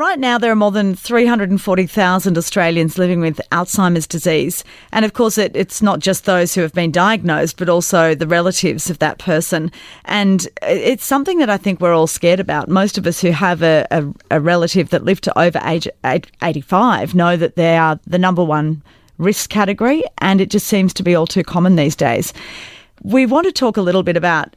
Right now, there are more than 340,000 Australians living with Alzheimer's disease. And of course, it, it's not just those who have been diagnosed, but also the relatives of that person. And it's something that I think we're all scared about. Most of us who have a, a, a relative that lived to over age 85 know that they are the number one risk category, and it just seems to be all too common these days. We want to talk a little bit about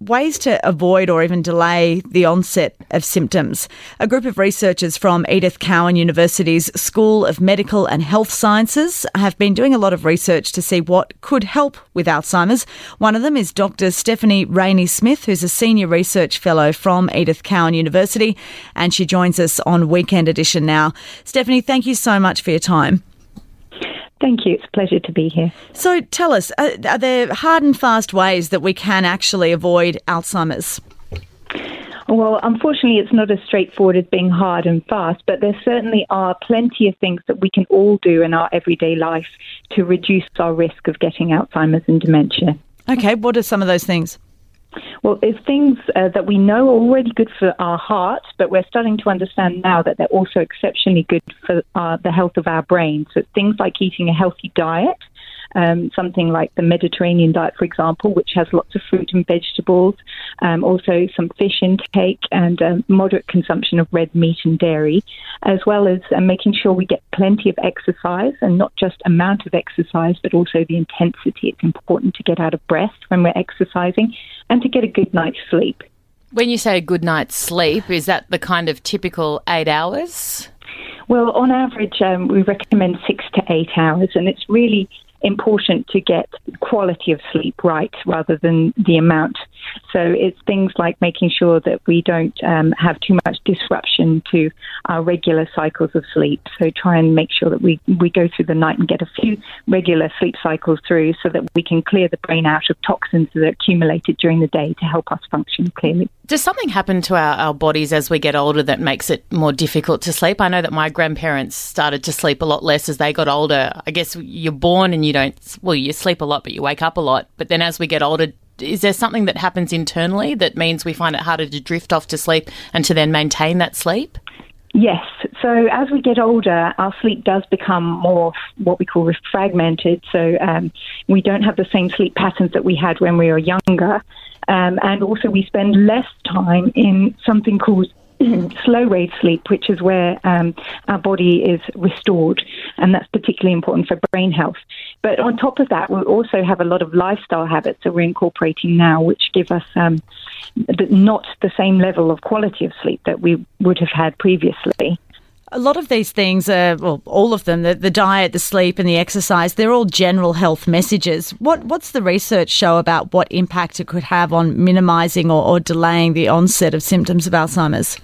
ways to avoid or even delay the onset of symptoms. A group of researchers from Edith Cowan University's School of Medical and Health Sciences have been doing a lot of research to see what could help with Alzheimer's. One of them is Dr. Stephanie Rainey Smith, who's a senior research fellow from Edith Cowan University, and she joins us on Weekend Edition now. Stephanie, thank you so much for your time. Thank you. It's a pleasure to be here. So tell us, are, are there hard and fast ways that we can actually avoid Alzheimer's? Well, unfortunately, it's not as straightforward as being hard and fast, but there certainly are plenty of things that we can all do in our everyday life to reduce our risk of getting Alzheimer's and dementia. Okay, what are some of those things? Well, there's things uh, that we know are already good for our heart, but we're starting to understand now that they're also exceptionally good for uh, the health of our brain. So things like eating a healthy diet, um, something like the Mediterranean diet, for example, which has lots of fruit and vegetables, um, also some fish intake and um, moderate consumption of red meat and dairy, as well as uh, making sure we get plenty of exercise and not just amount of exercise, but also the intensity. It's important to get out of breath when we're exercising and to get a good night's sleep. When you say a good night's sleep, is that the kind of typical eight hours? Well, on average, um, we recommend six to eight hours, and it's really important to get quality of sleep right rather than the amount. So it's things like making sure that we don't um, have too much disruption to our regular cycles of sleep. So try and make sure that we, we go through the night and get a few regular sleep cycles through so that we can clear the brain out of toxins that are accumulated during the day to help us function clearly. Does something happen to our, our bodies as we get older that makes it more difficult to sleep? I know that my grandparents started to sleep a lot less as they got older. I guess you're born and you don't, well, you sleep a lot, but you wake up a lot. But then as we get older, is there something that happens internally that means we find it harder to drift off to sleep and to then maintain that sleep? Yes. So as we get older, our sleep does become more what we call fragmented. So um, we don't have the same sleep patterns that we had when we were younger. Um, and also, we spend less time in something called slow wave sleep, which is where um, our body is restored, and that's particularly important for brain health. But on top of that, we also have a lot of lifestyle habits that we're incorporating now, which give us um, not the same level of quality of sleep that we would have had previously. A lot of these things are, well, all of them, the, the diet, the sleep, and the exercise, they're all general health messages. What What's the research show about what impact it could have on minimising or, or delaying the onset of symptoms of Alzheimer's?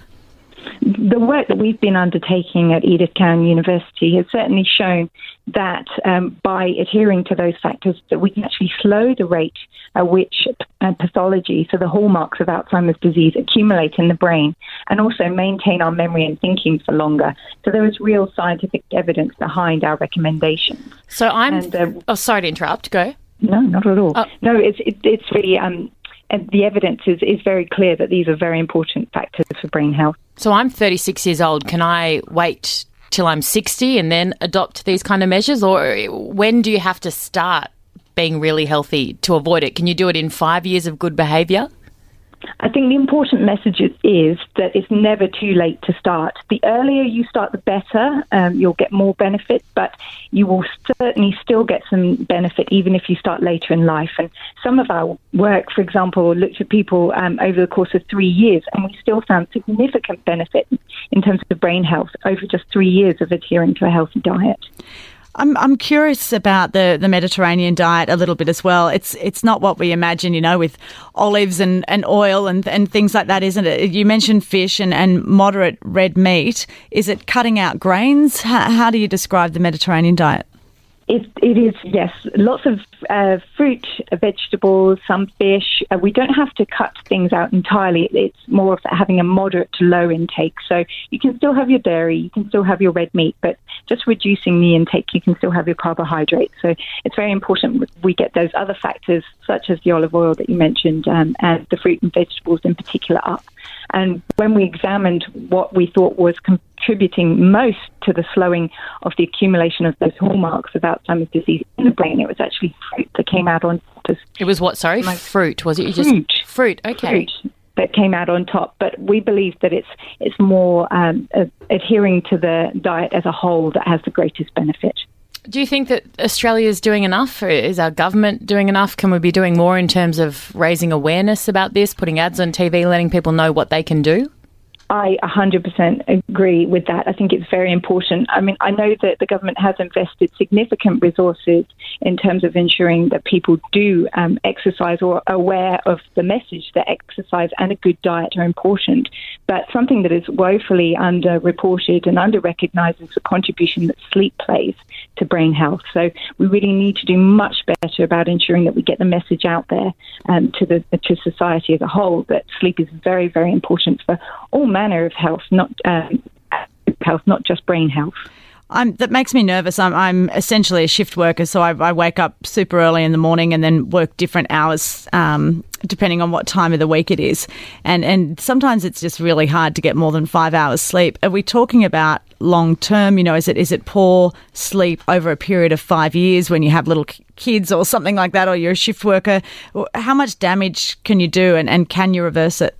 The work that we've been undertaking at Edith Cowan University has certainly shown that um, by adhering to those factors, that we can actually slow the rate at which uh, pathology, so the hallmarks of Alzheimer's disease, accumulate in the brain, and also maintain our memory and thinking for longer. So there is real scientific evidence behind our recommendations. So I'm. And, uh, oh, sorry to interrupt. Go. No, not at all. Oh. No, it's it, it's really um, and the evidence is, is very clear that these are very important factors for brain health. So I'm 36 years old. Can I wait till I'm 60 and then adopt these kind of measures? Or when do you have to start being really healthy to avoid it? Can you do it in five years of good behaviour? I think the important message is that it's never too late to start. The earlier you start, the better. Um, you'll get more benefit, but you will certainly still get some benefit even if you start later in life. And some of our work, for example, looked at people um, over the course of three years, and we still found significant benefit in terms of brain health over just three years of adhering to a healthy diet. I'm I'm curious about the, the Mediterranean diet a little bit as well. It's it's not what we imagine, you know, with olives and, and oil and, and things like that, isn't it? You mentioned fish and, and moderate red meat. Is it cutting out grains? How, how do you describe the Mediterranean diet? It, it is, yes. Lots of uh, fruit, vegetables, some fish. Uh, we don't have to cut things out entirely. It's more of having a moderate to low intake. So you can still have your dairy, you can still have your red meat, but just reducing the intake, you can still have your carbohydrates. So it's very important we get those other factors, such as the olive oil that you mentioned, um, and the fruit and vegetables in particular, up. And when we examined what we thought was contributing most to the slowing of the accumulation of those hallmarks of Alzheimer's disease in the brain, it was actually fruit that came out on top. It was what? Sorry, fruit. Was it? You fruit. just fruit? Okay. Fruit that came out on top. But we believe that it's it's more um, uh, adhering to the diet as a whole that has the greatest benefit. Do you think that Australia is doing enough? Is our government doing enough? Can we be doing more in terms of raising awareness about this, putting ads on TV, letting people know what they can do? I 100% agree with that. I think it's very important. I mean, I know that the government has invested significant resources in terms of ensuring that people do um, exercise or are aware of the message that exercise and a good diet are important. But something that is woefully underreported and under recognized is the contribution that sleep plays to brain health. So we really need to do much better about ensuring that we get the message out there um, to the to society as a whole that sleep is very, very important for all manner of health, not um, health, not just brain health. I'm, that makes me nervous. I'm, I'm essentially a shift worker, so I, I, wake up super early in the morning and then work different hours um, depending on what time of the week it is. And and sometimes it's just really hard to get more than five hours sleep. Are we talking about long term? You know, is it is it poor sleep over a period of five years when you have little kids or something like that, or you're a shift worker? How much damage can you do, and, and can you reverse it?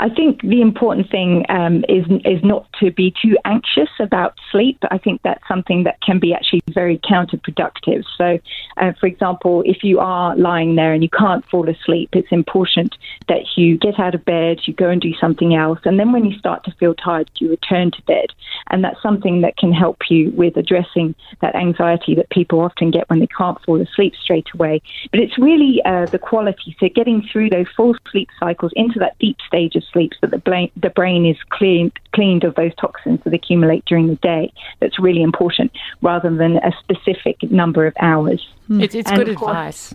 I think the important thing um, is is not to be too anxious about sleep. I think that's something that can be actually very counterproductive. So, uh, for example, if you are lying there and you can't fall asleep, it's important that you get out of bed, you go and do something else, and then when you start to feel tired, you return to bed. And that's something that can help you with addressing that anxiety that people often get when they can't fall asleep straight away. But it's really uh, the quality, so getting through those full sleep cycles into that deep stage of sleep so that the brain, the brain is cleaned, cleaned of those toxins that accumulate during the day. That's really important rather than a specific number of hours. Hmm. It's, it's good course, advice.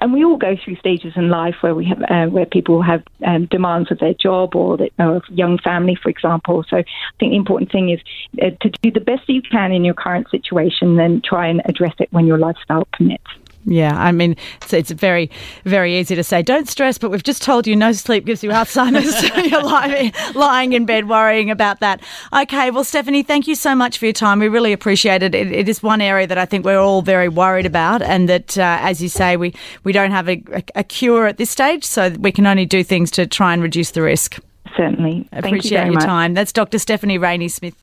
And we all go through stages in life where we have uh, where people have um, demands of their job or, the, or young family, for example. So I think the important thing is uh, to do the best that you can in your current situation, then try and address it when your lifestyle permits. Yeah, I mean, it's, it's, very, very easy to say, don't stress, but we've just told you no sleep gives you Alzheimer's. So you're lying, lying in bed worrying about that. Okay, well, Stephanie, thank you so much for your time. We really appreciate it. It, it is one area that I think we're all very worried about, and that, uh, as you say, we, we don't have a, a, a cure at this stage, so we can only do things to try and reduce the risk. Certainly. Appreciate you your much. time. That's Dr. Stephanie Rainey Smith.